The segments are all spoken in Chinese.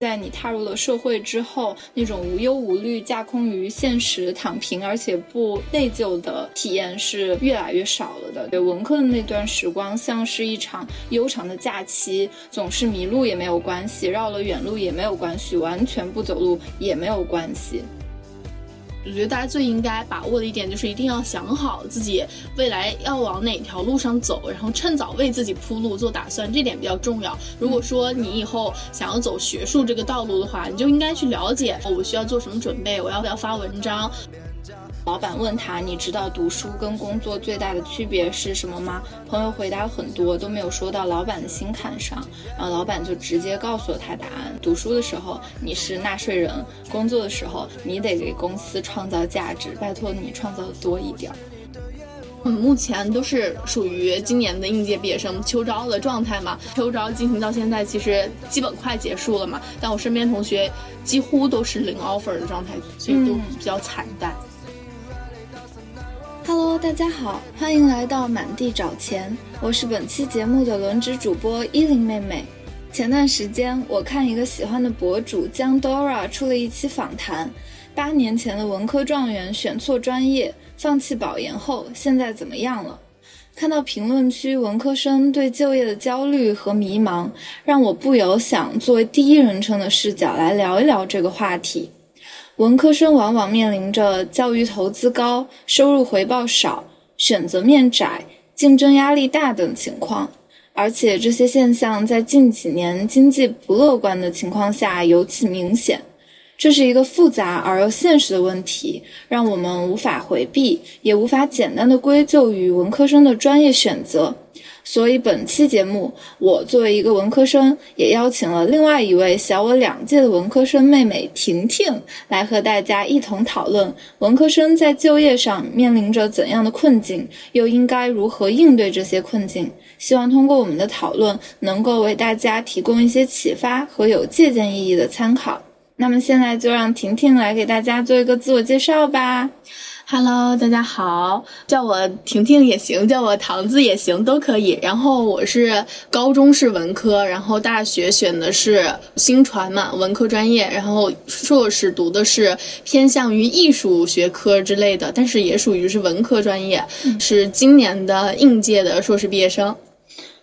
在你踏入了社会之后，那种无忧无虑、架空于现实、躺平而且不内疚的体验是越来越少了的。对文科的那段时光，像是一场悠长的假期，总是迷路也没有关系，绕了远路也没有关系，完全不走路也没有关系。我觉得大家最应该把握的一点就是一定要想好自己未来要往哪条路上走，然后趁早为自己铺路做打算，这点比较重要。如果说你以后想要走学术这个道路的话，你就应该去了解我需要做什么准备，我要不要发文章。老板问他：“你知道读书跟工作最大的区别是什么吗？”朋友回答了很多，都没有说到老板的心坎上。然后老板就直接告诉了他答案：读书的时候你是纳税人，工作的时候你得给公司创造价值，拜托你创造的多一点。嗯，目前都是属于今年的应届毕业生秋招的状态嘛。秋招进行到现在，其实基本快结束了嘛。但我身边同学几乎都是零 offer 的状态，所以都比较惨淡。Hello，大家好，欢迎来到满地找钱。我是本期节目的轮值主播依林妹妹。前段时间，我看一个喜欢的博主江 Dora 出了一期访谈，八年前的文科状元选错专业，放弃保研后，现在怎么样了？看到评论区文科生对就业的焦虑和迷茫，让我不由想作为第一人称的视角来聊一聊这个话题。文科生往往面临着教育投资高、收入回报少、选择面窄、竞争压力大等情况，而且这些现象在近几年经济不乐观的情况下尤其明显。这是一个复杂而又现实的问题，让我们无法回避，也无法简单的归咎于文科生的专业选择。所以本期节目，我作为一个文科生，也邀请了另外一位小我两届的文科生妹妹婷婷，来和大家一同讨论文科生在就业上面临着怎样的困境，又应该如何应对这些困境。希望通过我们的讨论，能够为大家提供一些启发和有借鉴意义的参考。那么现在就让婷婷来给大家做一个自我介绍吧。Hello，大家好，叫我婷婷也行，叫我唐子也行，都可以。然后我是高中是文科，然后大学选的是新传嘛，文科专业，然后硕士读的是偏向于艺术学科之类的，但是也属于是文科专业，是今年的应届的硕士毕业生。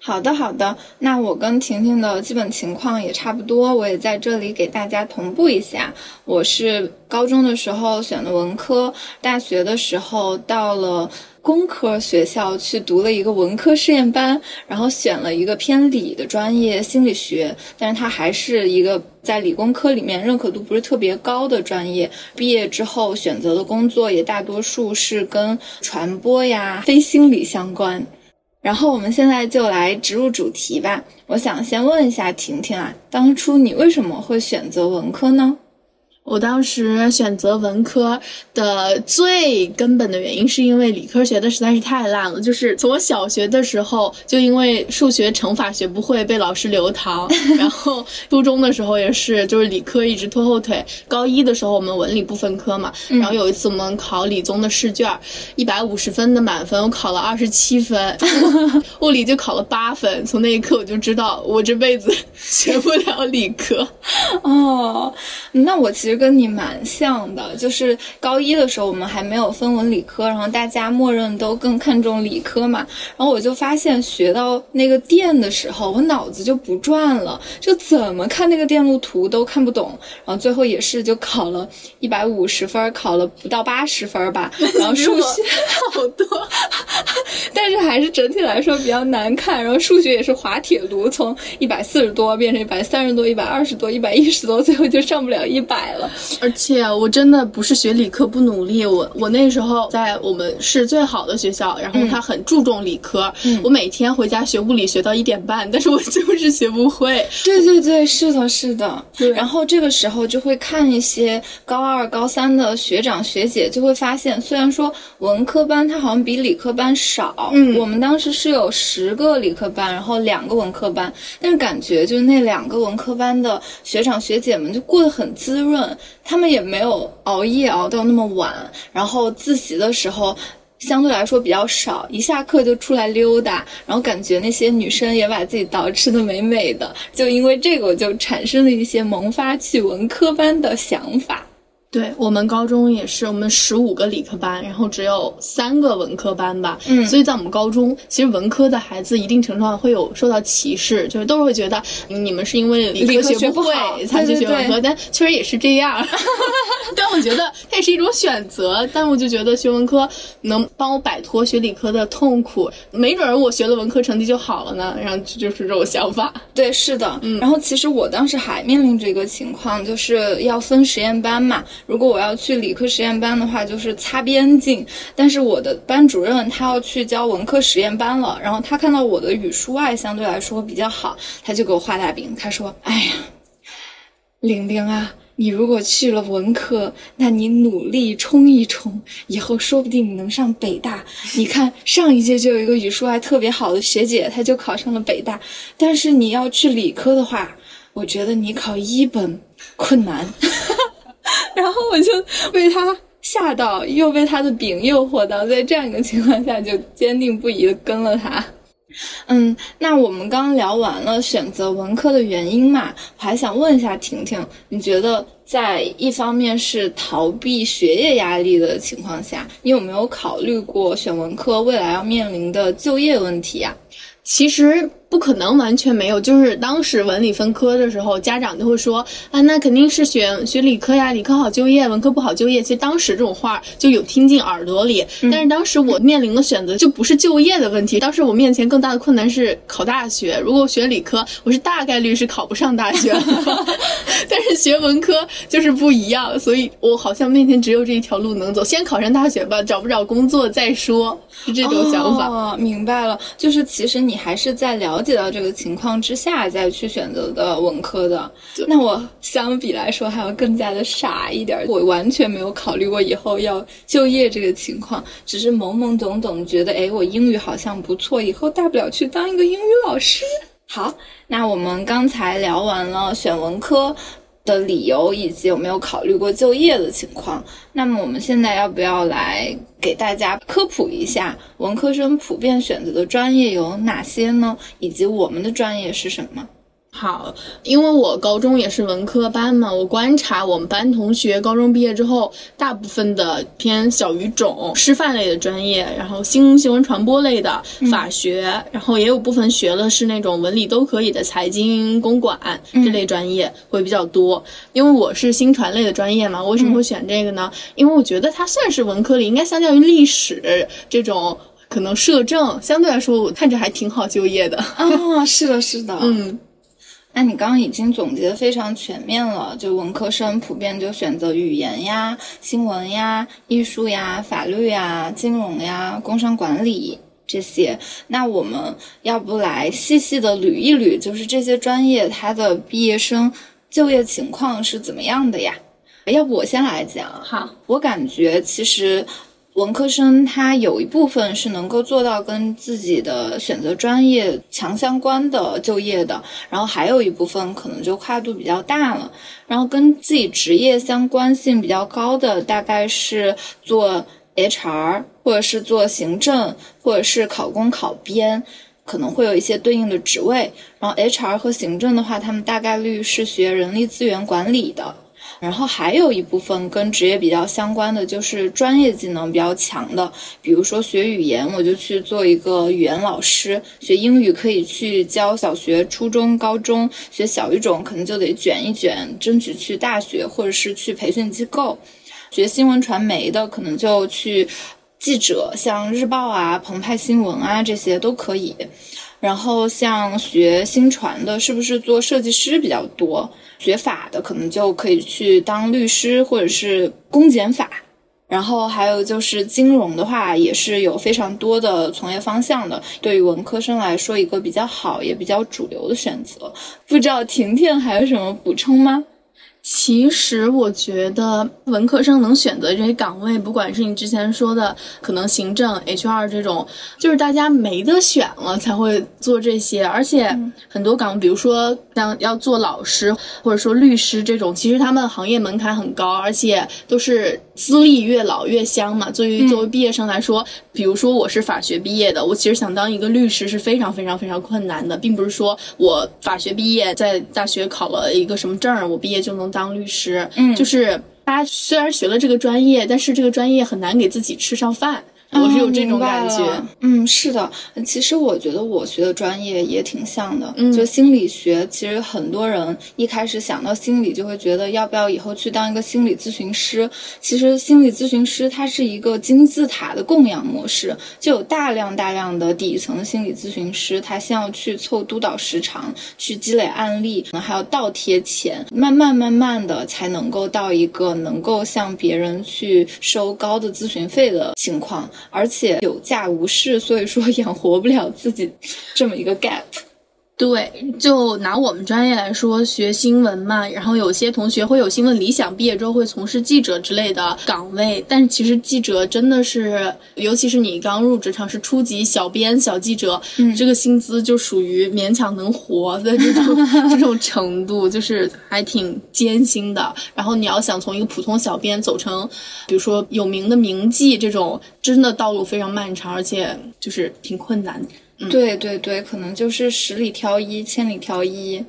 好的，好的。那我跟婷婷的基本情况也差不多，我也在这里给大家同步一下。我是高中的时候选的文科，大学的时候到了工科学校去读了一个文科试验班，然后选了一个偏理的专业心理学，但是它还是一个在理工科里面认可度不是特别高的专业。毕业之后选择的工作也大多数是跟传播呀、非心理相关。然后我们现在就来植入主题吧。我想先问一下婷婷啊，当初你为什么会选择文科呢？我当时选择文科的最根本的原因，是因为理科学的实在是太烂了。就是从我小学的时候，就因为数学乘法学不会，被老师留堂。然后初中的时候也是，就是理科一直拖后腿。高一的时候我们文理不分科嘛，然后有一次我们考理综的试卷，一百五十分的满分，我考了二十七分，物理就考了八分。从那一刻我就知道，我这辈子 学不了理科。哦，那我其实。跟你蛮像的，就是高一的时候我们还没有分文理科，然后大家默认都更看重理科嘛。然后我就发现学到那个电的时候，我脑子就不转了，就怎么看那个电路图都看不懂。然后最后也是就考了一百五十分，考了不到八十分吧。然后数学好多，但是还是整体来说比较难看。然后数学也是滑铁卢，从一百四十多变成一百三十多、一百二十多、一百一十多，最后就上不了一百了。而且我真的不是学理科不努力，我我那时候在我们市最好的学校，然后他很注重理科，我每天回家学物理学到一点半，但是我就是学不会。对对对，是的，是的。然后这个时候就会看一些高二、高三的学长学姐，就会发现，虽然说文科班它好像比理科班少，嗯，我们当时是有十个理科班，然后两个文科班，但是感觉就是那两个文科班的学长学姐们就过得很滋润。他们也没有熬夜熬到那么晚，然后自习的时候，相对来说比较少，一下课就出来溜达，然后感觉那些女生也把自己捯饬的美美的，就因为这个我就产生了一些萌发去文科班的想法。对我们高中也是，我们十五个理科班，然后只有三个文科班吧。嗯所以在我们高中，其实文科的孩子一定程度上会有受到歧视，就是都是会觉得你们是因为理理科学学不会才去学文科，对但 确实也是这样。但我觉得它也是一种选择，但我就觉得学文科能帮我摆脱学理科的痛苦，没准儿我学了文科成绩就好了呢。然后就就是这种想法。对，是的。嗯然后其实我当时还面临着一个情况，就是要分实验班嘛。如果我要去理科实验班的话，就是擦边进。但是我的班主任他要去教文科实验班了，然后他看到我的语数外相对来说比较好，他就给我画大饼，他说：“哎呀，玲玲啊。”你如果去了文科，那你努力冲一冲，以后说不定你能上北大。你看上一届就有一个语数外特别好的学姐，她就考上了北大。但是你要去理科的话，我觉得你考一本困难。然后我就被他吓到，又被他的饼诱惑到，在这样一个情况下，就坚定不移的跟了他。嗯，那我们刚聊完了选择文科的原因嘛，我还想问一下婷婷，你觉得在一方面是逃避学业压力的情况下，你有没有考虑过选文科未来要面临的就业问题呀、其实不可能完全没有，就是当时文理分科的时候，家长就会说啊，那肯定是选学理科呀，理科好就业，文科不好就业。其实当时这种话就有听进耳朵里，但是当时我面临的选择就不是就业的问题，当时我面前更大的困难是考大学。如果学理科，我是大概率是考不上大学的，但是学文科就是不一样，所以我好像面前只有这一条路能走，先考上大学吧，找不找工作再说，是这种想法。哦，明白了，就是其实你还是在了解到这个情况之下再去选择的文科的。那我相比来说还要更加的傻一点，我完全没有考虑过以后要就业这个情况，只是懵懵懂懂觉得，哎，我英语好像不错，以后大不了去当一个英语老师。好，那我们刚才聊完了选文科的理由，以及有没有考虑过就业的情况。那么我们现在要不要来给大家科普一下文科生普遍选择的专业有哪些呢？以及我们的专业是什么？好，因为我高中也是文科班嘛，我观察我们班同学高中毕业之后，大部分的偏小语种、师范类的专业，然后新新闻传播类的、法学，然后也有部分学的是那种文理都可以的财经、公管这类专业会比较多。因为我是新传类的专业嘛，我为什么会选这个呢？因为我觉得它算是文科里应该相较于历史这种。可能摄政相对来说，我看着还挺好就业的。啊、是的，是的，嗯，那你刚刚已经总结的非常全面了，就文科生普遍就选择语言呀、新闻呀、艺术呀、法律呀、金融呀、工商管理这些。那我们要不来细细的捋一捋，就是这些专业它的毕业生就业情况是怎么样的呀？要不我先来讲。好，我感觉其实文科生他有一部分是能够做到跟自己的选择专业强相关的就业的，然后还有一部分可能就跨度比较大了，然后跟自己职业相关性比较高的，大概是做 HR 或者是做行政，或者是考公考编。可能会有一些对应的职位，然后 HR 和行政的话，他们大概率是学人力资源管理的，然后还有一部分跟职业比较相关的，就是专业技能比较强的，比如说学语言，我就去做一个语言老师；学英语可以去教小学、初中、高中；学小语种可能就得卷一卷，争取去大学或者是去培训机构；学新闻传媒的可能就去记者，像日报啊、澎湃新闻啊这些都可以。然后像学新传的，是不是做设计师比较多？学法的可能就可以去当律师或者是公检法。然后还有就是金融的话，也是有非常多的从业方向的，对于文科生来说，一个比较好也比较主流的选择。不知道婷婷还有什么补充吗？其实我觉得文科生能选择这些岗位，不管是你之前说的可能行政、HR 这种，就是大家没得选了才会做这些。而且很多岗，比如说像要做老师或者说律师这种，其实他们行业门槛很高，而且都是资历越老越香嘛。作为作为毕业生来说，比如说我是法学毕业的，我其实想当一个律师是非常非常非常困难的，并不是说我法学毕业在大学考了一个什么证，我毕业就能。当律师，嗯，就是大家虽然学了这个专业，但是这个专业很难给自己吃上饭。我是有这种感觉，嗯，是的，其实我觉得我学的专业也挺像的，就心理学。其实很多人一开始想到心理，就会觉得要不要以后去当一个心理咨询师。其实心理咨询师它是一个金字塔的供养模式，就有大量大量的底层的心理咨询师，他先要去凑督导时长，去积累案例，可能还要倒贴钱，慢慢慢慢的才能够到一个能够向别人去收高的咨询费的情况。而且有价无市，所以说 养活不了自己，这么一个 gap。对，就拿我们专业来说，学新闻嘛，然后有些同学会有新闻理想，毕业之后会从事记者之类的岗位。但是其实记者真的是，尤其是你刚入职场是初级小编、小记者，这个薪资就属于勉强能活的这种 这种程度，就是还挺艰辛的。然后你要想从一个普通小编走成，比如说有名的名记这种，真的道路非常漫长，而且就是挺困难。对对对，可能就是十里挑一，千里挑一。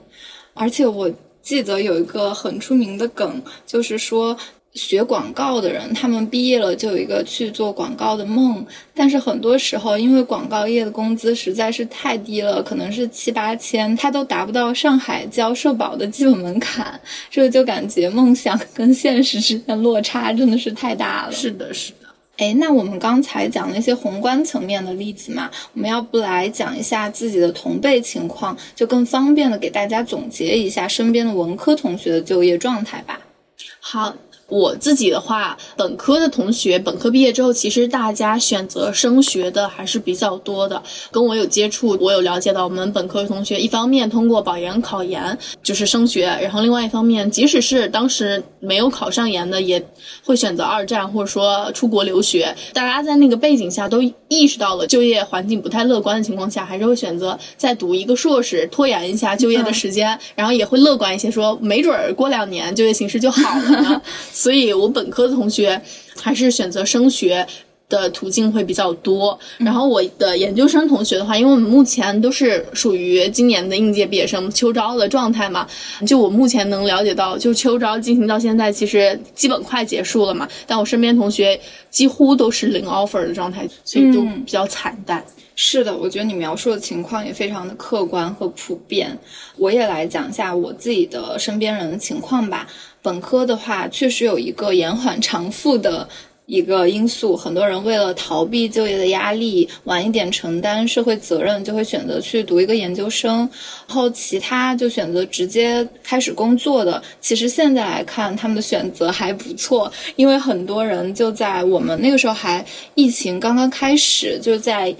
而且我记得有一个很出名的梗，就是说学广告的人，他们毕业了就有一个去做广告的梦。但是很多时候，因为广告业的工资实在是太低了，可能是七八千，他都达不到上海交社保的基本门槛。这就感觉梦想跟现实之间落差真的是太大了。是的，是的。哎，那我们刚才讲了一些宏观层面的例子嘛，我们要不来讲一下自己的同辈情况，就更方便的给大家总结一下身边的文科同学的就业状态吧。好。我自己的话，本科的同学，本科毕业之后，其实大家选择升学的还是比较多的。跟我有接触，我有了解到，我们本科的同学一方面通过保研考研就是升学，然后另外一方面，即使是当时没有考上研的，也会选择二战或者说出国留学。大家在那个背景下都意识到了就业环境不太乐观的情况下，还是会选择再读一个硕士，拖延一下就业的时间，然后也会乐观一些，说没准儿过两年就业形势就好了呢。所以，我本科的同学还是选择升学的途径会比较多。然后，我的研究生同学的话，因为我们目前都是属于今年的应届毕业生秋招的状态嘛，就我目前能了解到，就秋招进行到现在，其实基本快结束了嘛。但我身边同学几乎都是零 offer 的状态，所以都比较惨淡。是的，我觉得你描述的情况也非常的客观和普遍。我也来讲一下我自己的身边人的情况吧。本科的话，确实有一个延缓偿付的一个因素，很多人为了逃避就业的压力，晚一点承担社会责任，就会选择去读一个研究生，然后其他就选择直接开始工作的。其实现在来看，他们的选择还不错，因为很多人就在我们那个时候还疫情刚刚开始，就在。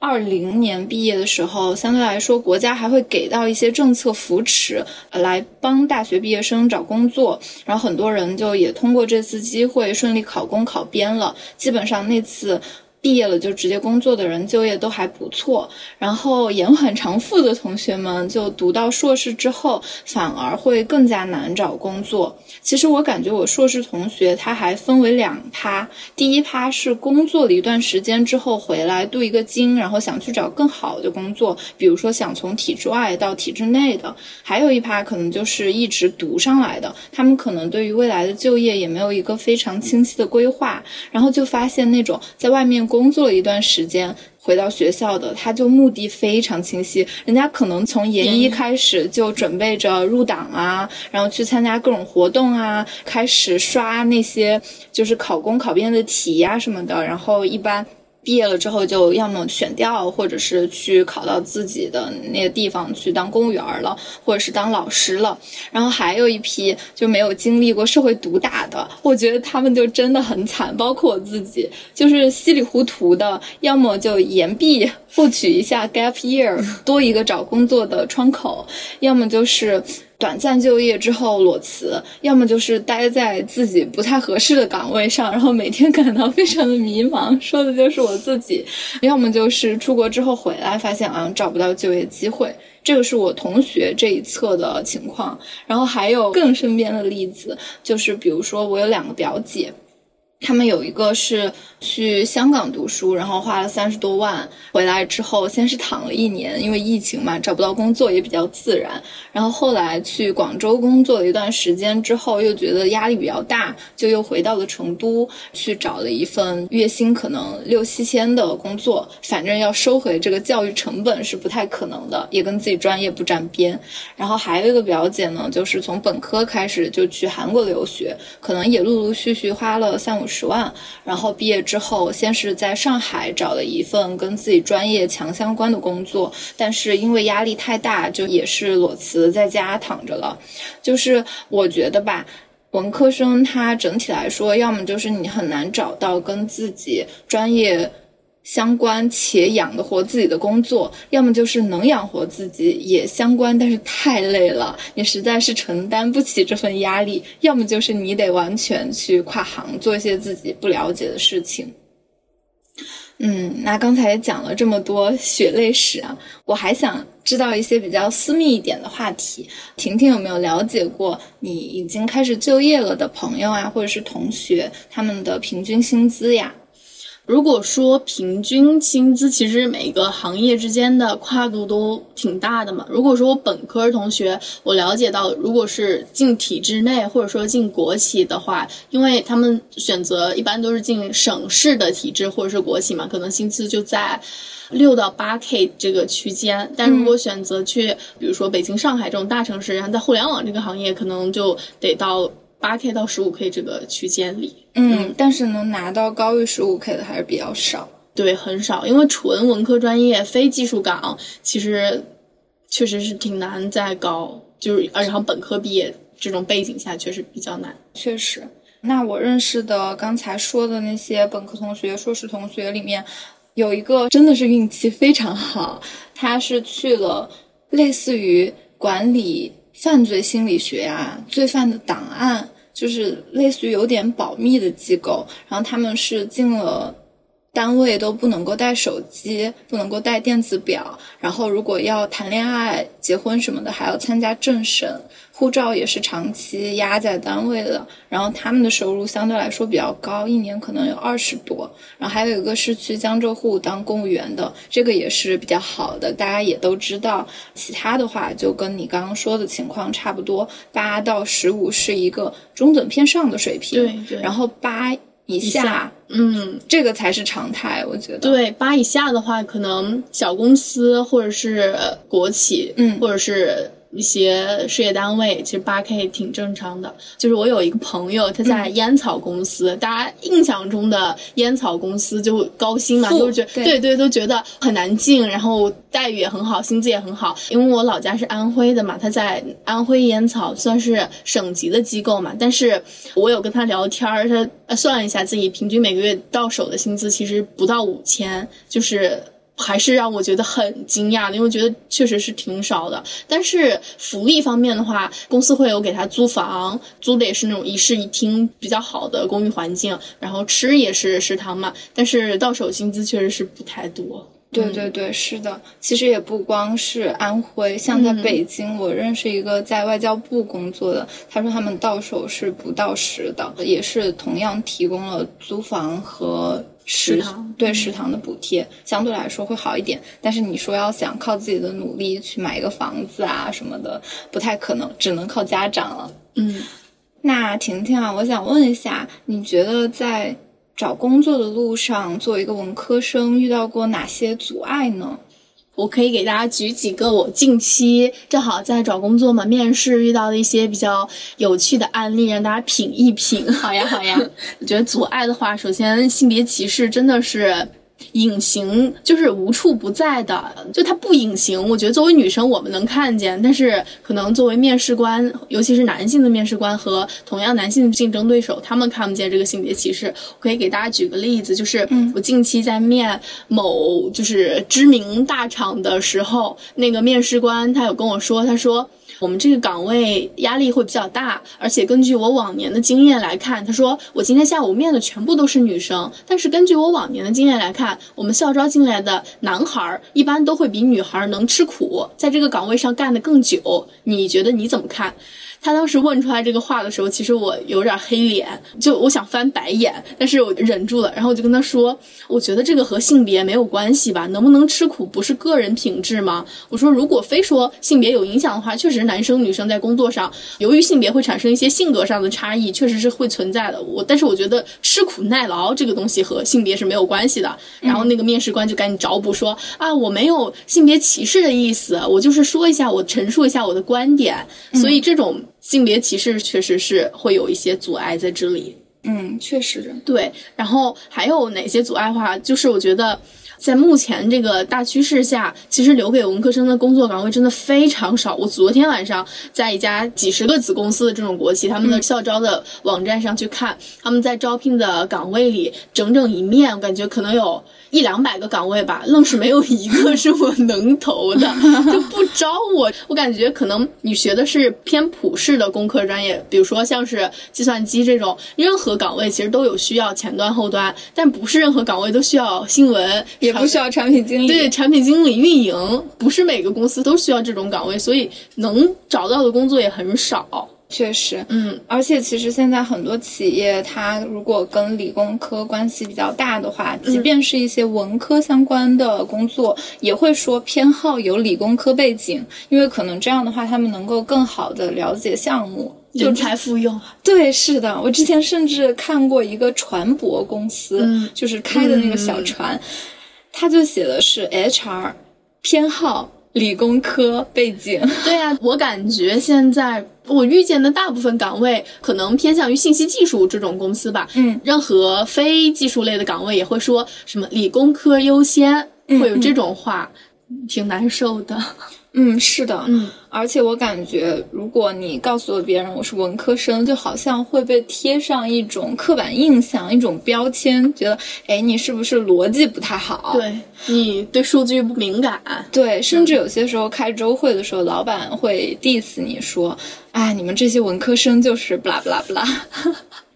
二零年毕业的时候，相对来说，国家还会给到一些政策扶持，来帮大学毕业生找工作。然后很多人就也通过这次机会顺利考公考编了。基本上那次。毕业了就直接工作的人就业都还不错，然后延缓偿付的同学们就读到硕士之后反而会更加难找工作。其实我感觉我硕士同学他还分为两趴，第一趴是工作了一段时间之后回来镀一个金，然后想去找更好的工作，比如说想从体制外到体制内的；还有一趴可能就是一直读上来的，他们可能对于未来的就业也没有一个非常清晰的规划，然后就发现那种在外面。工作了一段时间，回到学校的他就目的非常清晰，人家可能从研一开始就准备着入党啊，然后去参加各种活动啊，开始刷那些就是考公考编的题呀什么的，然后一般。毕业了之后，就要么选调，或者是去考到自己的那个地方去当公务员了，或者是当老师了。然后还有一批就没有经历过社会毒打的，我觉得他们就真的很惨。包括我自己，就是稀里糊涂的，要么就延毕获取一下 gap year，多一个找工作的窗口；要么就是短暂就业之后裸辞，要么就是待在自己不太合适的岗位上，然后每天感到非常的迷茫，说的就是我自己；要么就是出国之后回来，发现啊找不到就业机会。这个是我同学这一侧的情况，然后还有更身边的例子，就是比如说我有两个表姐。他们有一个是去香港读书，然后花了三十多万，回来之后先是躺了一年，因为疫情嘛，找不到工作也比较自然。然后后来去广州工作了一段时间之后，又觉得压力比较大，就又回到了成都去找了一份月薪可能六七千的工作。反正要收回这个教育成本是不太可能的，也跟自己专业不沾边。然后还有一个表姐呢，就是从本科开始就去韩国留学，可能也陆陆续续花了三五。十万，然后毕业之后，先是在上海找了一份跟自己专业强相关的工作，但是因为压力太大，就也是裸辞在家躺着了。就是我觉得吧，文科生他整体来说，要么就是你很难找到跟自己专业。相关且养得活自己的工作，要么就是能养活自己也相关，但是太累了，你实在是承担不起这份压力；要么就是你得完全去跨行做一些自己不了解的事情。嗯，那刚才讲了这么多血泪史啊，我还想知道一些比较私密一点的话题。婷婷有没有了解过你已经开始就业了的朋友啊，或者是同学他们的平均薪资呀？如果说平均薪资，其实每个行业之间的跨度都挺大的嘛。如果说我本科同学，我了解到，如果是进体制内或者说进国企的话，因为他们选择一般都是进省市的体制或者是国企嘛，可能薪资就在六到八 K 这个区间。但如果选择去，比如说北京、上海这种大城市，然后在互联网这个行业，可能就得到。八 K 到十五 K 这个区间里，嗯，但是能拿到高于十五 K 的还是比较少，对，很少，因为纯文科专业非技术岗，其实确实是挺难再高，就是而且本科毕业这种背景下确实比较难，确实。那我认识的刚才说的那些本科同学、硕士同学里面，有一个真的是运气非常好，他是去了类似于管理。犯罪心理学呀，罪犯的档案就是类似于有点保密的机构，然后他们是进了单位都不能够带手机，不能够带电子表，然后如果要谈恋爱、结婚什么的，还要参加政审。护照也是长期压在单位的，然后他们的收入相对来说比较高，一年可能有二十多。然后还有一个是去江浙沪当公务员的，这个也是比较好的，大家也都知道。其他的话就跟你刚刚说的情况差不多，八到十五是一个中等偏上的水平，对对。然后八以下，嗯，这个才是常态，我觉得。对，八以下的话，可能小公司或者是国企，嗯，或者是。一些事业单位其实八 K 挺正常的，就是我有一个朋友，他在烟草公司，大家印象中的烟草公司就高薪嘛，都是觉对对都觉得很难进，然后待遇也很好，薪资也很好。因为我老家是安徽的嘛，他在安徽烟草算是省级的机构嘛，但是我有跟他聊天儿，他算了一下自己平均每个月到手的薪资其实不到五千，就是。还是让我觉得很惊讶的，因为觉得确实是挺少的。但是福利方面的话，公司会有给他租房，租的也是那种一室一厅比较好的公寓环境，然后吃也是食堂嘛。但是到手薪资确实是不太多。对对对，是的。其实也不光是安徽，像在北京，我认识一个在外交部工作的，他说他们到手是不到十的，也是同样提供了租房和。食堂对食堂的补贴相对来说会好一点，但是你说要想靠自己的努力去买一个房子啊什么的，不太可能，只能靠家长了。嗯，那婷婷啊，我想问一下，你觉得在找工作的路上，作为一个文科生，遇到过哪些阻碍呢？我可以给大家举几个我近期正好在找工作嘛，面试遇到的一些比较有趣的案例，让大家品一品。好呀，好呀。我觉得阻碍的话，首先性别歧视真的是。隐形就是无处不在的，就它不隐形。我觉得作为女生我们能看见，但是可能作为面试官，尤其是男性的面试官和同样男性的竞争对手，他们看不见这个性别歧视。我可以给大家举个例子，就是我近期在面某就是知名大厂的时候，那个面试官他有跟我说，他说。我们这个岗位压力会比较大，而且根据我往年的经验来看，他说我今天下午面的全部都是女生，但是根据我往年的经验来看，我们校招进来的男孩儿一般都会比女孩儿能吃苦，在这个岗位上干得更久。你觉得你怎么看？他当时问出来这个话的时候，其实我有点黑脸，就我想翻白眼，但是我忍住了。然后我就跟他说，我觉得这个和性别没有关系吧，能不能吃苦不是个人品质吗？我说如果非说性别有影响的话，确实男生女生在工作上，由于性别会产生一些性格上的差异，确实是会存在的。我但是我觉得吃苦耐劳这个东西和性别是没有关系的。然后那个面试官就赶紧找补说啊，我没有性别歧视的意思，我就是说一下，我陈述一下我的观点。所以这种。性别歧视确实是会有一些阻碍在这里，嗯，确实对。然后还有哪些阻碍的话，就是我觉得在目前这个大趋势下，其实留给文科生的工作岗位真的非常少。我昨天晚上在一家几十个子公司的这种国企，他们的校招的网站上去看，他们在招聘的岗位里，整整一面，我感觉可能有。一两百个岗位吧，愣是没有一个是我能投的，就不招我。我感觉可能你学的是偏普世的工科专业，比如说像是计算机这种，任何岗位其实都有需要前端后端，但不是任何岗位都需要新闻，也不需要产品经理。对，产品经理、运营，不是每个公司都需要这种岗位，所以能找到的工作也很少。确实，嗯，而且其实现在很多企业，它如果跟理工科关系比较大的话，即便是一些文科相关的工作，也会说偏好有理工科背景，因为可能这样的话，他们能够更好的了解项目，人才复用。对，是的，我之前甚至看过一个船舶公司，就是开的那个小船，他就写的是 HR 偏好。理工科背景，对啊，我感觉现在我遇见的大部分岗位可能偏向于信息技术这种公司吧。嗯，任何非技术类的岗位也会说什么理工科优先，会有这种话，挺难受的。嗯，是的，嗯，而且我感觉，如果你告诉了别人我是文科生，就好像会被贴上一种刻板印象、一种标签，觉得，哎，你是不是逻辑不太好？对你对数据不敏感？对，甚至有些时候开周会的时候，老板会 diss 你说，哎，你们这些文科生就是不啦不啦不啦。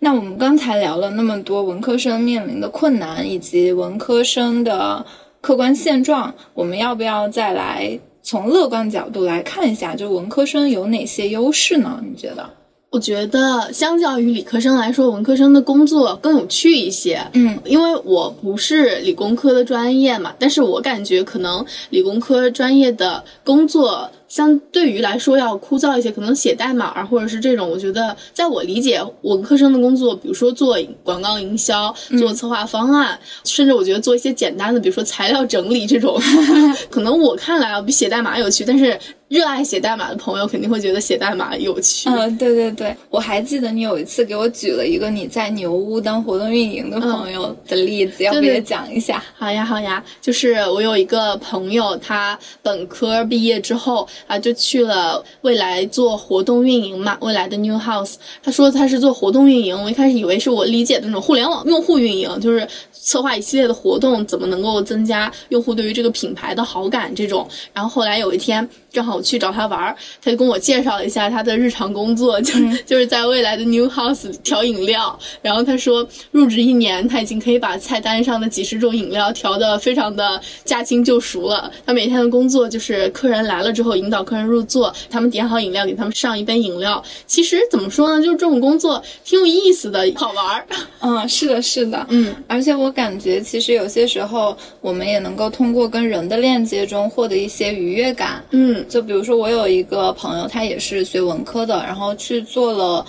那我们刚才聊了那么多文科生面临的困难，以及文科生的客观现状，我们要不要再来？从乐观角度来看一下，就文科生有哪些优势呢？你觉得？我觉得相较于理科生来说，文科生的工作更有趣一些。嗯，因为我不是理工科的专业嘛，但是我感觉可能理工科专业的工作。相对于来说要枯燥一些，可能写代码啊，或者是这种，我觉得在我理解文科生的工作，比如说做广告营销、做策划方案，甚至我觉得做一些简单的，比如说材料整理这种，可能我看来啊比写代码有趣。但是热爱写代码的朋友肯定会觉得写代码有趣。嗯，对对对，我还记得你有一次给我举了一个你在牛屋当活动运营的朋友的例子，要不要讲一下？好呀好呀，就是我有一个朋友，他本科毕业之后。啊，就去了未来做活动运营嘛，未来的 New House。他说他是做活动运营，我一开始以为是我理解的那种互联网用户运营，就是策划一系列的活动，怎么能够增加用户对于这个品牌的好感这种。然后后来有一天。正好我去找他玩儿，他就跟我介绍了一下他的日常工作，就是 就是在未来的 New House 调饮料。然后他说，入职一年，他已经可以把菜单上的几十种饮料调得非常的驾轻就熟了。他每天的工作就是客人来了之后，引导客人入座，他们点好饮料，给他们上一杯饮料。其实怎么说呢，就是这种工作挺有意思的，好玩儿。嗯，是的，是的，嗯。而且我感觉，其实有些时候，我们也能够通过跟人的链接中获得一些愉悦感。嗯。就比如说，我有一个朋友，他也是学文科的，然后去做了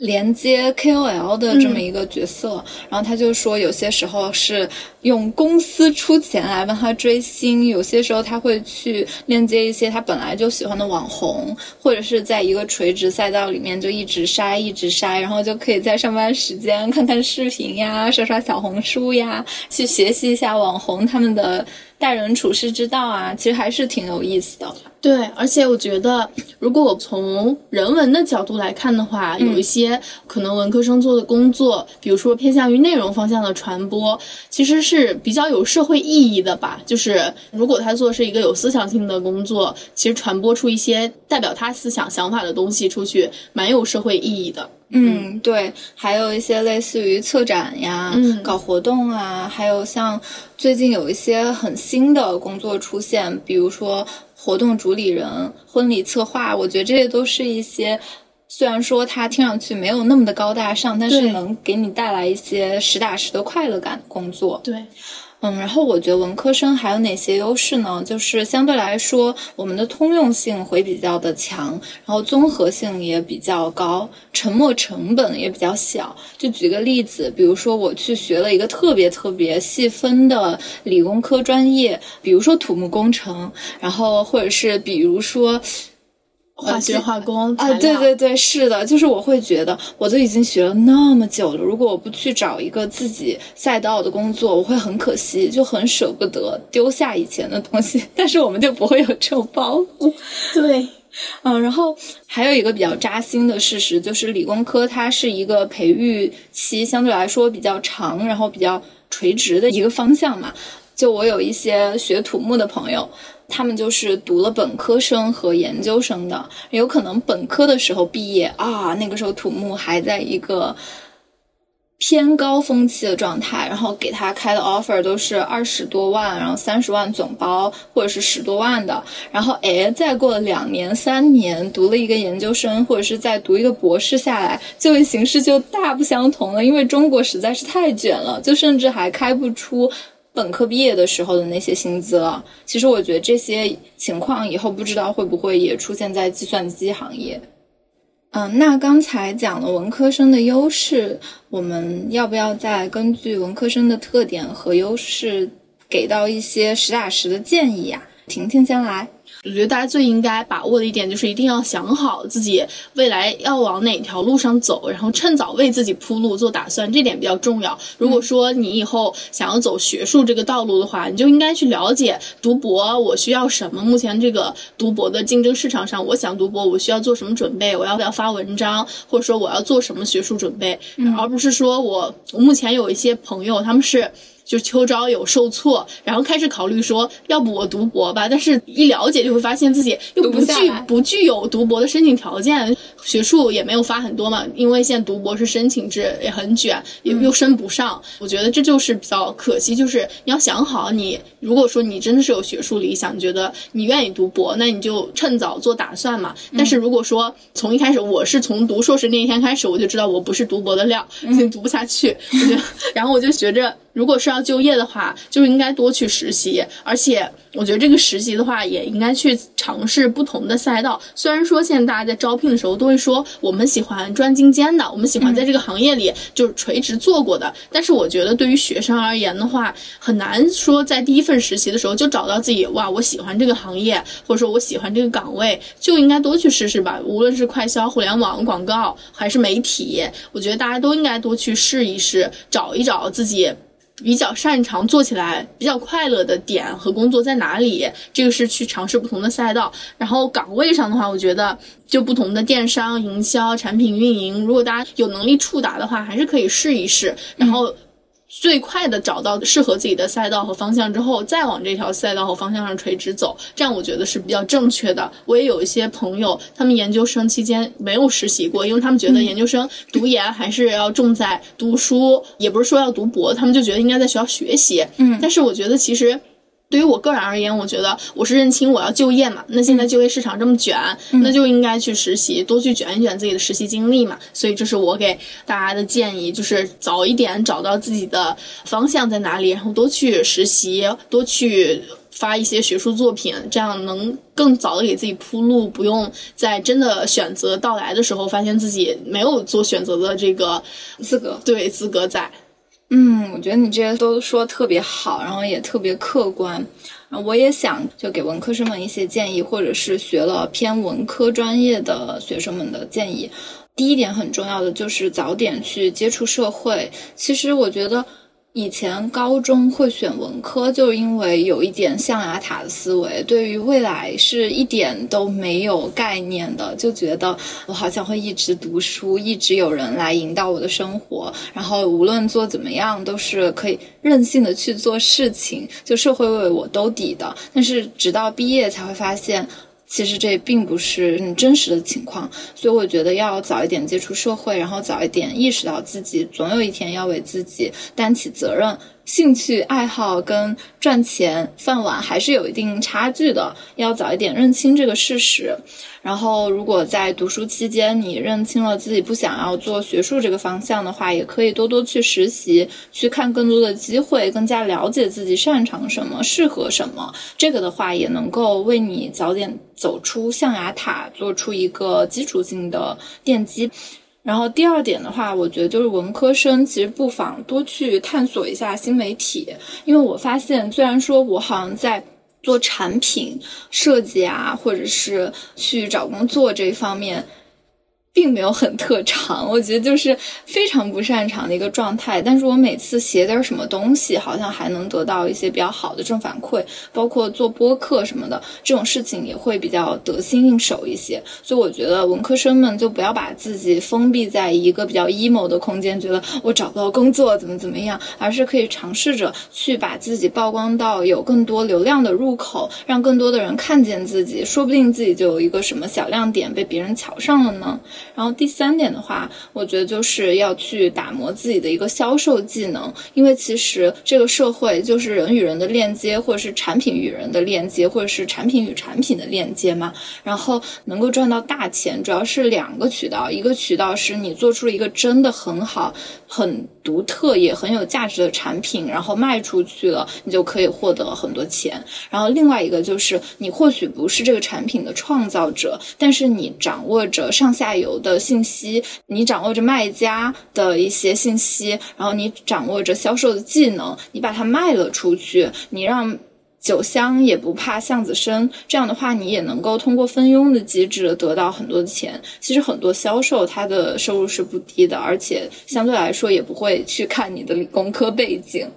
连接 KOL 的这么一个角色，然后他就说，有些时候是用公司出钱来帮他追星，有些时候他会去链接一些他本来就喜欢的网红，或者是在一个垂直赛道里面就一直筛，一直筛，然后就可以在上班时间看看视频呀，刷刷小红书呀，去学习一下网红他们的。待人处事之道啊，其实还是挺有意思的。对，而且我觉得，如果我从人文的角度来看的话，有一些可能文科生做的工作，比如说偏向于内容方向的传播，其实是比较有社会意义的吧。就是如果他做是一个有思想性的工作，其实传播出一些代表他思想想法的东西出去，蛮有社会意义的。嗯，对，还有一些类似于策展呀、嗯搞活动啊，还有像最近有一些很新的工作出现，比如说活动主理人、婚礼策划，我觉得这些都是一些。虽然说它听上去没有那么的高大上，但是能给你带来一些实打实的快乐感的工作。对，嗯，然后我觉得文科生还有哪些优势呢？就是相对来说，我们的通用性会比较的强，然后综合性也比较高，沉没成本也比较小。就举个例子，比如说我去学了一个特别特别细分的理工科专业，比如说土木工程，然后或者是比如说。化学、化工啊，对对对，是的，就是我会觉得，我都已经学了那么久了，如果我不去找一个自己赛道的工作，我会很可惜，就很舍不得丢下以前的东西。但是我们就不会有这种包袱。对，嗯，然后还有一个比较扎心的事实，就是理工科它是一个培育期相对来说比较长，然后比较垂直的一个方向嘛。就我有一些学土木的朋友，他们就是读了本科生和研究生的，有可能本科的时候毕业啊，那个时候土木还在一个偏高峰期的状态，然后给他开的 offer 都是二十多万，然后三十万总包，或者是十多万的。然后哎，再过了两年、三年，读了一个研究生，或者是再读一个博士下来，就业形势就大不相同了。因为中国实在是太卷了，就甚至还开不出本科毕业的时候的那些薪资了。其实我觉得这些情况以后不知道会不会也出现在计算机行业。嗯，那刚才讲了文科生的优势，我们要不要再根据文科生的特点和优势，给到一些实打实的建议呀、婷婷先来。我觉得大家最应该把握的一点就是一定要想好自己未来要往哪条路上走，然后趁早为自己铺路做打算，这点比较重要。如果说你以后想要走学术这个道路的话，你就应该去了解读博我需要什么，目前这个读博的竞争市场上，我想读博我需要做什么准备，我要不要发文章，或者说我要做什么学术准备，而不是说我我目前有一些朋友他们是。就秋招有受挫，然后开始考虑说，要不我读博吧？但是一了解就会发现自己又不不具不具有读博的申请条件，学术也没有发很多嘛，因为现在读博是申请制，也很卷，又又升不上。我觉得这就是比较可惜，就是你要想好你，如果说你真的是有学术理想，觉得你愿意读博，那你就趁早做打算嘛。但是如果说从一开始，我是从读硕士那一天开始，我就知道我不是读博的料，已经 读不下去，我就 然后我就学着。如果是要就业的话，就应该多去实习，而且我觉得这个实习的话，也应该去尝试不同的赛道。虽然说现在大家在招聘的时候都会说我们喜欢专精尖的，我们喜欢在这个行业里就是垂直做过的，但是我觉得对于学生而言的话，很难说在第一份实习的时候就找到自己哇，我喜欢这个行业，或者说我喜欢这个岗位，就应该多去试试吧。无论是快销、互联网、广告还是媒体，我觉得大家都应该多去试一试，找一找自己。比较擅长做起来比较快乐的点和工作在哪里？这个是去尝试不同的赛道。然后岗位上的话，我觉得就不同的电商、营销、产品运营，如果大家有能力触达的话，还是可以试一试。然后。最快的找到适合自己的赛道和方向之后，再往这条赛道和方向上垂直走，这样我觉得是比较正确的。我也有一些朋友，他们研究生期间没有实习过，因为他们觉得研究生读研还是要重在读书，也不是说要读博，他们就觉得应该在学校学习。嗯但是我觉得其实。对于我个人而言，我觉得我是认清我要就业嘛。那现在就业市场这么卷，那就应该去实习，多去卷一卷自己的实习经历嘛。所以这是我给大家的建议，就是早一点找到自己的方向在哪里，然后多去实习，多去发一些学术作品，这样能更早的给自己铺路，不用在真的选择到来的时候，发现自己没有做选择的这个资格。对资格在。嗯，我觉得你这些都说特别好，然后也特别客观。然后我也想就给文科生们一些建议，或者是学了偏文科专业的学生们的建议。第一点很重要的就是早点去接触社会。其实我觉得以前高中会选文科，就是因为有一点象牙塔的思维，对于未来是一点都没有概念的，就觉得我好像会一直读书，一直有人来引导我的生活，然后无论做怎么样都是可以任性的去做事情，就社会为我兜底的。但是直到毕业才会发现。其实这并不是你真实的情况，所以我觉得要早一点接触社会，然后早一点意识到自己总有一天要为自己担起责任。兴趣爱好跟赚钱饭碗还是有一定差距的，要早一点认清这个事实。然后，如果在读书期间你认清了自己不想要做学术这个方向的话，也可以多多去实习，去看更多的机会，更加了解自己擅长什么，适合什么。这个的话也能够为你早点走出象牙塔，做出一个基础性的奠基。然后第二点的话，我觉得就是文科生其实不妨多去探索一下新媒体，因为我发现虽然说我好像在做产品设计啊，或者是去找工作这一方面。并没有很特长，我觉得就是非常不擅长的一个状态。但是我每次写点什么东西，好像还能得到一些比较好的正反馈，包括做播客什么的这种事情也会比较得心应手一些。所以我觉得文科生们就不要把自己封闭在一个比较 emo 的空间，觉得我找不到工作怎么怎么样，而是可以尝试着去把自己曝光到有更多流量的入口，让更多的人看见自己，说不定自己就有一个什么小亮点被别人瞧上了呢。然后第三点的话，我觉得就是要去打磨自己的一个销售技能，因为其实这个社会就是人与人的链接，或者是产品与人的链接，或者是产品与产品的链接嘛。然后能够赚到大钱，主要是两个渠道，一个渠道是你做出了一个真的很好、很独特也很有价值的产品，然后卖出去了，你就可以获得很多钱。然后另外一个就是你或许不是这个产品的创造者，但是你掌握着上下游。的信息，你掌握着卖家的一些信息，然后你掌握着销售的技能，你把它卖了出去，你让酒香也不怕巷子深，这样的话，你也能够通过分佣的机制得到很多的钱。其实很多销售他的收入是不低的，而且相对来说也不会去看你的理工科背景。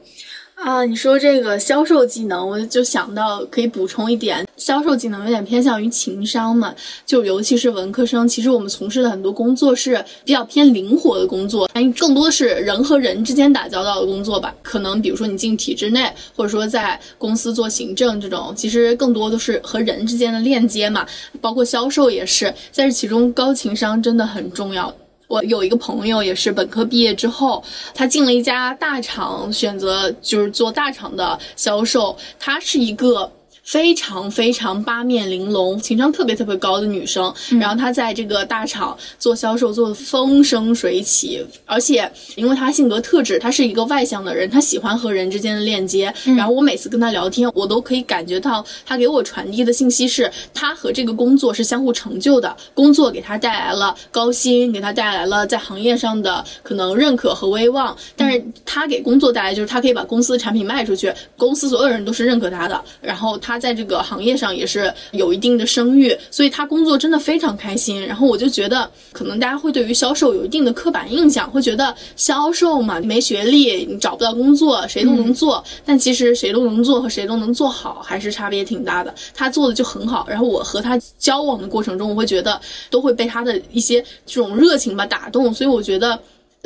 啊，你说这个销售技能，我就想到可以补充一点，销售技能有点偏向于情商嘛，就尤其是文科生，其实我们从事的很多工作是比较偏灵活的工作，更多的是人和人之间打交道的工作吧。可能比如说你进体制内，或者说在公司做行政这种，其实更多都是和人之间的链接嘛，包括销售也是，在这其中高情商真的很重要。我有一个朋友，也是本科毕业之后，他进了一家大厂，选择就是做大厂的销售。他是一个。非常非常八面玲珑、情商特别特别高的女生，然后她在这个大厂做销售，做的风生水起。而且因为她性格特质，她是一个外向的人，她喜欢和人之间的链接。然后我每次跟她聊天，我都可以感觉到她给我传递的信息是，她和这个工作是相互成就的。工作给她带来了高薪，给她带来了在行业上的可能认可和威望。但是她给工作带来就是她可以把公司的产品卖出去，公司所有人都是认可她的。然后她。他在这个行业上也是有一定的声誉，所以他工作真的非常开心。然后我就觉得，可能大家会对于销售有一定的刻板印象，会觉得销售嘛，没学历，你找不到工作，谁都能做。但其实谁都能做和谁都能做好还是差别挺大的。他做的就很好，然后我和他交往的过程中，我会觉得都会被他的一些这种热情吧打动。所以我觉得，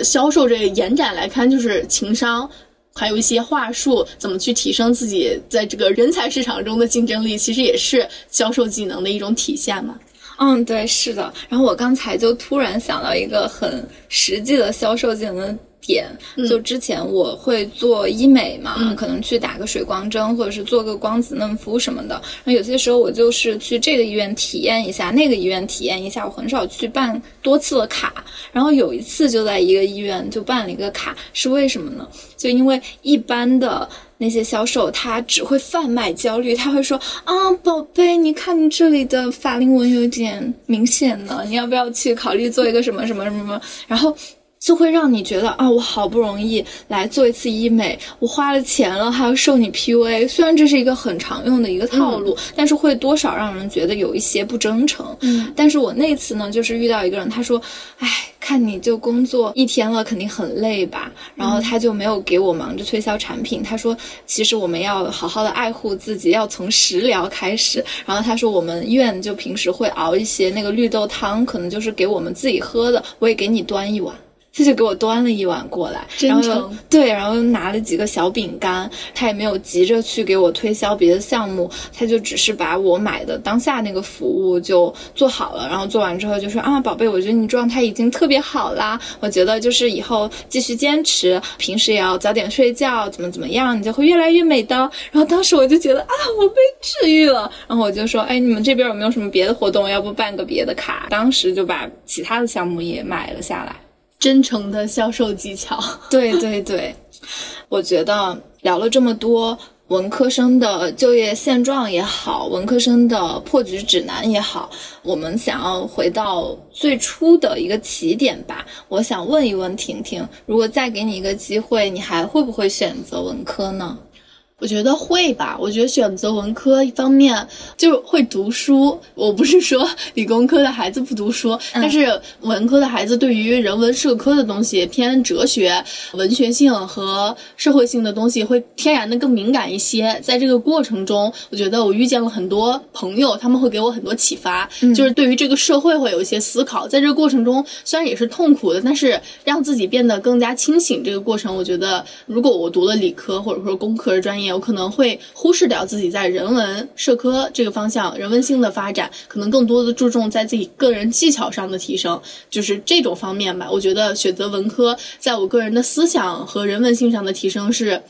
销售这个延展来看，就是情商。还有一些话术，怎么去提升自己在这个人才市场中的竞争力，其实也是销售技能的一种体现嘛。嗯，对，是的。然后我刚才就突然想到一个很实际的销售技能。点就之前我会做医美嘛，可能去打个水光针，或者是做个光子嫩肤什么的。那有些时候我就是去这个医院体验一下，那个医院体验一下。我很少去办多次的卡，然后有一次就在一个医院就办了一个卡，是为什么呢？就因为一般的那些销售他只会贩卖焦虑，他会说啊，宝贝，你看你这里的法令纹有点明显了，你要不要去考虑做一个什么什么什么？然后。就会让你觉得啊，我好不容易来做一次医美，我花了钱了，还要受你 PUA。虽然这是一个很常用的一个套路，但是会多少让人觉得有一些不真诚。嗯，但是我那次呢，就是遇到一个人，他说，哎，看你就工作一天了，肯定很累吧？然后他就没有给我忙着推销产品。他说，其实我们要好好的爱护自己，要从食疗开始。然后他说，我们医院就平时会熬一些那个绿豆汤，可能就是给我们自己喝的，我也给你端一碗。他就给我端了一碗过来，真诚。对，然后又拿了几个小饼干，他也没有急着去给我推销别的项目，他就只是把我买的当下那个服务就做好了。然后做完之后就说啊，宝贝，我觉得你状态已经特别好啦，我觉得就是以后继续坚持，平时也要早点睡觉，怎么怎么样，你就会越来越美的。然后当时我就觉得啊，我被治愈了。然后我就说，哎，你们这边有没有什么别的活动？要不办个别的卡？当时就把其他的项目也买了下来。真诚的销售技巧，对对对，我觉得聊了这么多文科生的就业现状也好，文科生的破局指南也好，我们想要回到最初的一个起点吧。我想问一问婷婷，如果再给你一个机会，你还会不会选择文科呢？我觉得会吧。我觉得选择文科一方面就会读书。我不是说理工科的孩子不读书，但是文科的孩子对于人文社科的东西，偏哲学、文学性和社会性的东西会天然的更敏感一些。在这个过程中，我觉得我遇见了很多朋友，他们会给我很多启发，就是对于这个社会会有一些思考。在这个过程中，虽然也是痛苦的，但是让自己变得更加清醒。这个过程，我觉得如果我读了理科或者说工科的专业，有可能会忽视掉自己在人文社科这个方向人文性的发展，可能更多的注重在自己个人技巧上的提升，就是这种方面吧。我觉得选择文科，在我个人的思想和人文性上的提升，是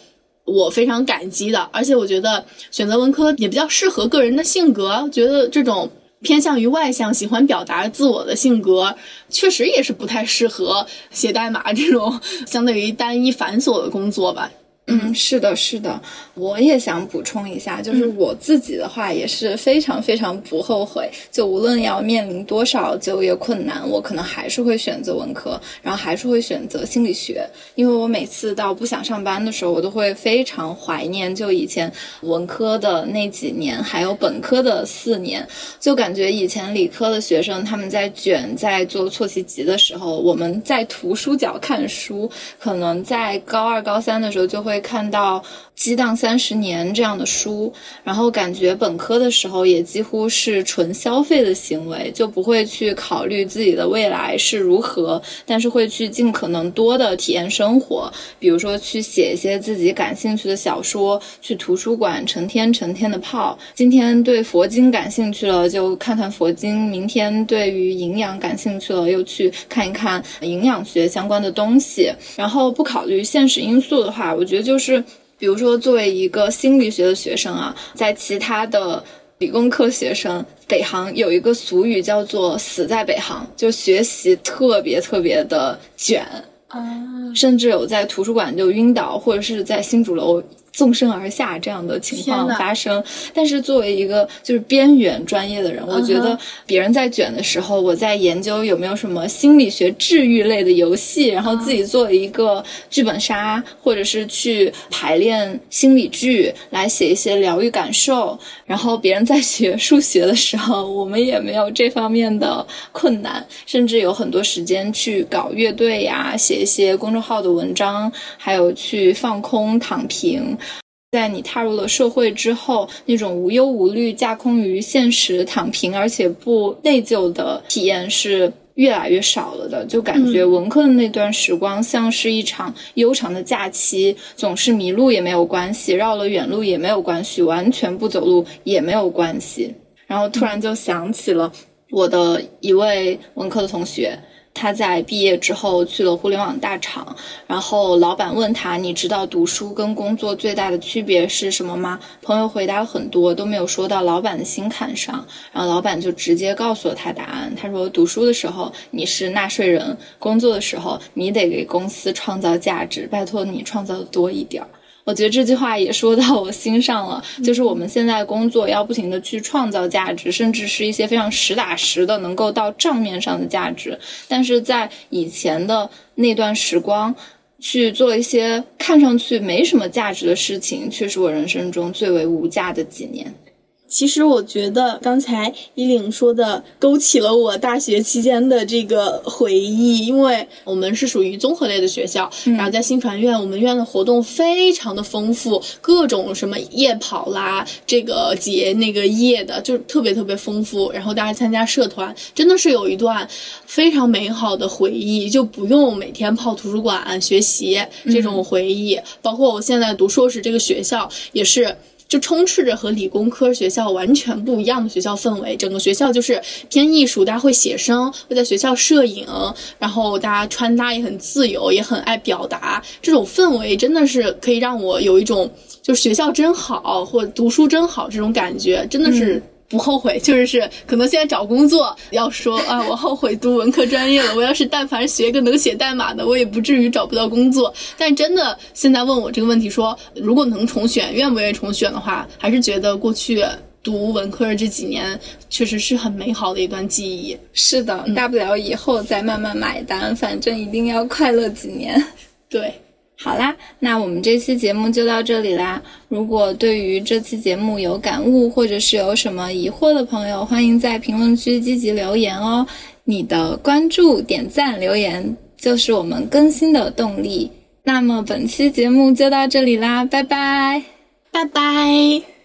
我非常感激的。而且我觉得选择文科也比较适合个人的性格，觉得这种偏向于外向、喜欢表达自我的性格，确实也是不太适合写代码这种相对于单一繁琐的工作吧。嗯，是的，是的，我也想补充一下，就是我自己的话也是非常非常不后悔，就无论要面临多少就业困难，我可能还是会选择文科，然后还是会选择心理学，因为我每次到不想上班的时候，我都会非常怀念就以前文科的那几年，还有本科的四年，就感觉以前理科的学生他们在卷，在做错题集的时候，我们在图书角看书，可能在高二高三的时候就会。会看到。激荡三十年这样的书，然后感觉本科的时候也几乎是纯消费的行为，就不会去考虑自己的未来是如何，但是会去尽可能多的体验生活，比如说去写一些自己感兴趣的小说，去图书馆成天成天的泡。今天对佛经感兴趣了，就看看佛经；明天对于营养感兴趣了，又去看一看营养学相关的东西。然后不考虑现实因素的话，我觉得就是。比如说，作为一个心理学的学生啊，在其他的理工科学生，北航有一个俗语叫做“死在北航”，就学习特别特别的卷啊，甚至有在图书馆就晕倒，或者是在新主楼。纵身而下这样的情况发生，但是作为一个就是边缘专业的人，我觉得别人在卷的时候，我在研究有没有什么心理学治愈类的游戏，然后自己做一个剧本杀，或者是去排练心理剧来写一些疗愈感受。然后别人在学数学的时候，我们也没有这方面的困难，甚至有很多时间去搞乐队呀，写一些公众号的文章，还有去放空躺平。在你踏入了社会之后，那种无忧无虑、架空于现实、躺平而且不内疚的体验是越来越少了的。就感觉文科的那段时光像是一场悠长的假期，总是迷路也没有关系，绕了远路也没有关系，完全不走路也没有关系。然后突然就想起了我的一位文科的同学。他在毕业之后去了互联网大厂，然后老板问他：“你知道读书跟工作最大的区别是什么吗？”朋友回答了很多，都没有说到老板的心坎上。然后老板就直接告诉了他答案。他说：“读书的时候你是纳税人，工作的时候你得给公司创造价值，拜托你创造的多一点儿。”我觉得这句话也说到我心上了，就是我们现在工作要不停的去创造价值，甚至是一些非常实打实的能够到账面上的价值。但是在以前的那段时光，去做一些看上去没什么价值的事情，却是我人生中最为无价的几年。其实我觉得刚才依岭说的勾起了我大学期间的这个回忆，因为我们是属于综合类的学校，然后在新传院，我们院的活动非常的丰富，各种什么夜跑啦，这个节那个夜的，就特别特别丰富。然后大家参加社团，真的是有一段非常美好的回忆，就不用每天泡图书馆学习这种回忆。包括我现在读硕士，这个学校也是。就充斥着和理工科学校完全不一样的学校氛围，整个学校就是偏艺术，大家会写生，会在学校摄影，然后大家穿搭也很自由，也很爱表达，这种氛围真的是可以让我有一种就是学校真好，或读书真好这种感觉，真的是。不后悔，就是是可能现在找工作要说啊，我后悔读文科专业了。我要是但凡学个能写代码的，我也不至于找不到工作。但真的现在问我这个问题，说如果能重选，愿不愿意重选的话，还是觉得过去读文科的这几年确实是很美好的一段记忆。是的，大不了以后再慢慢买单，反正一定要快乐几年。对。好啦，那我们这期节目就到这里啦。如果对于这期节目有感悟，或者是有什么疑惑的朋友，欢迎在评论区积极留言哦。你的关注、点赞、留言就是我们更新的动力。那么本期节目就到这里啦，拜拜，拜拜。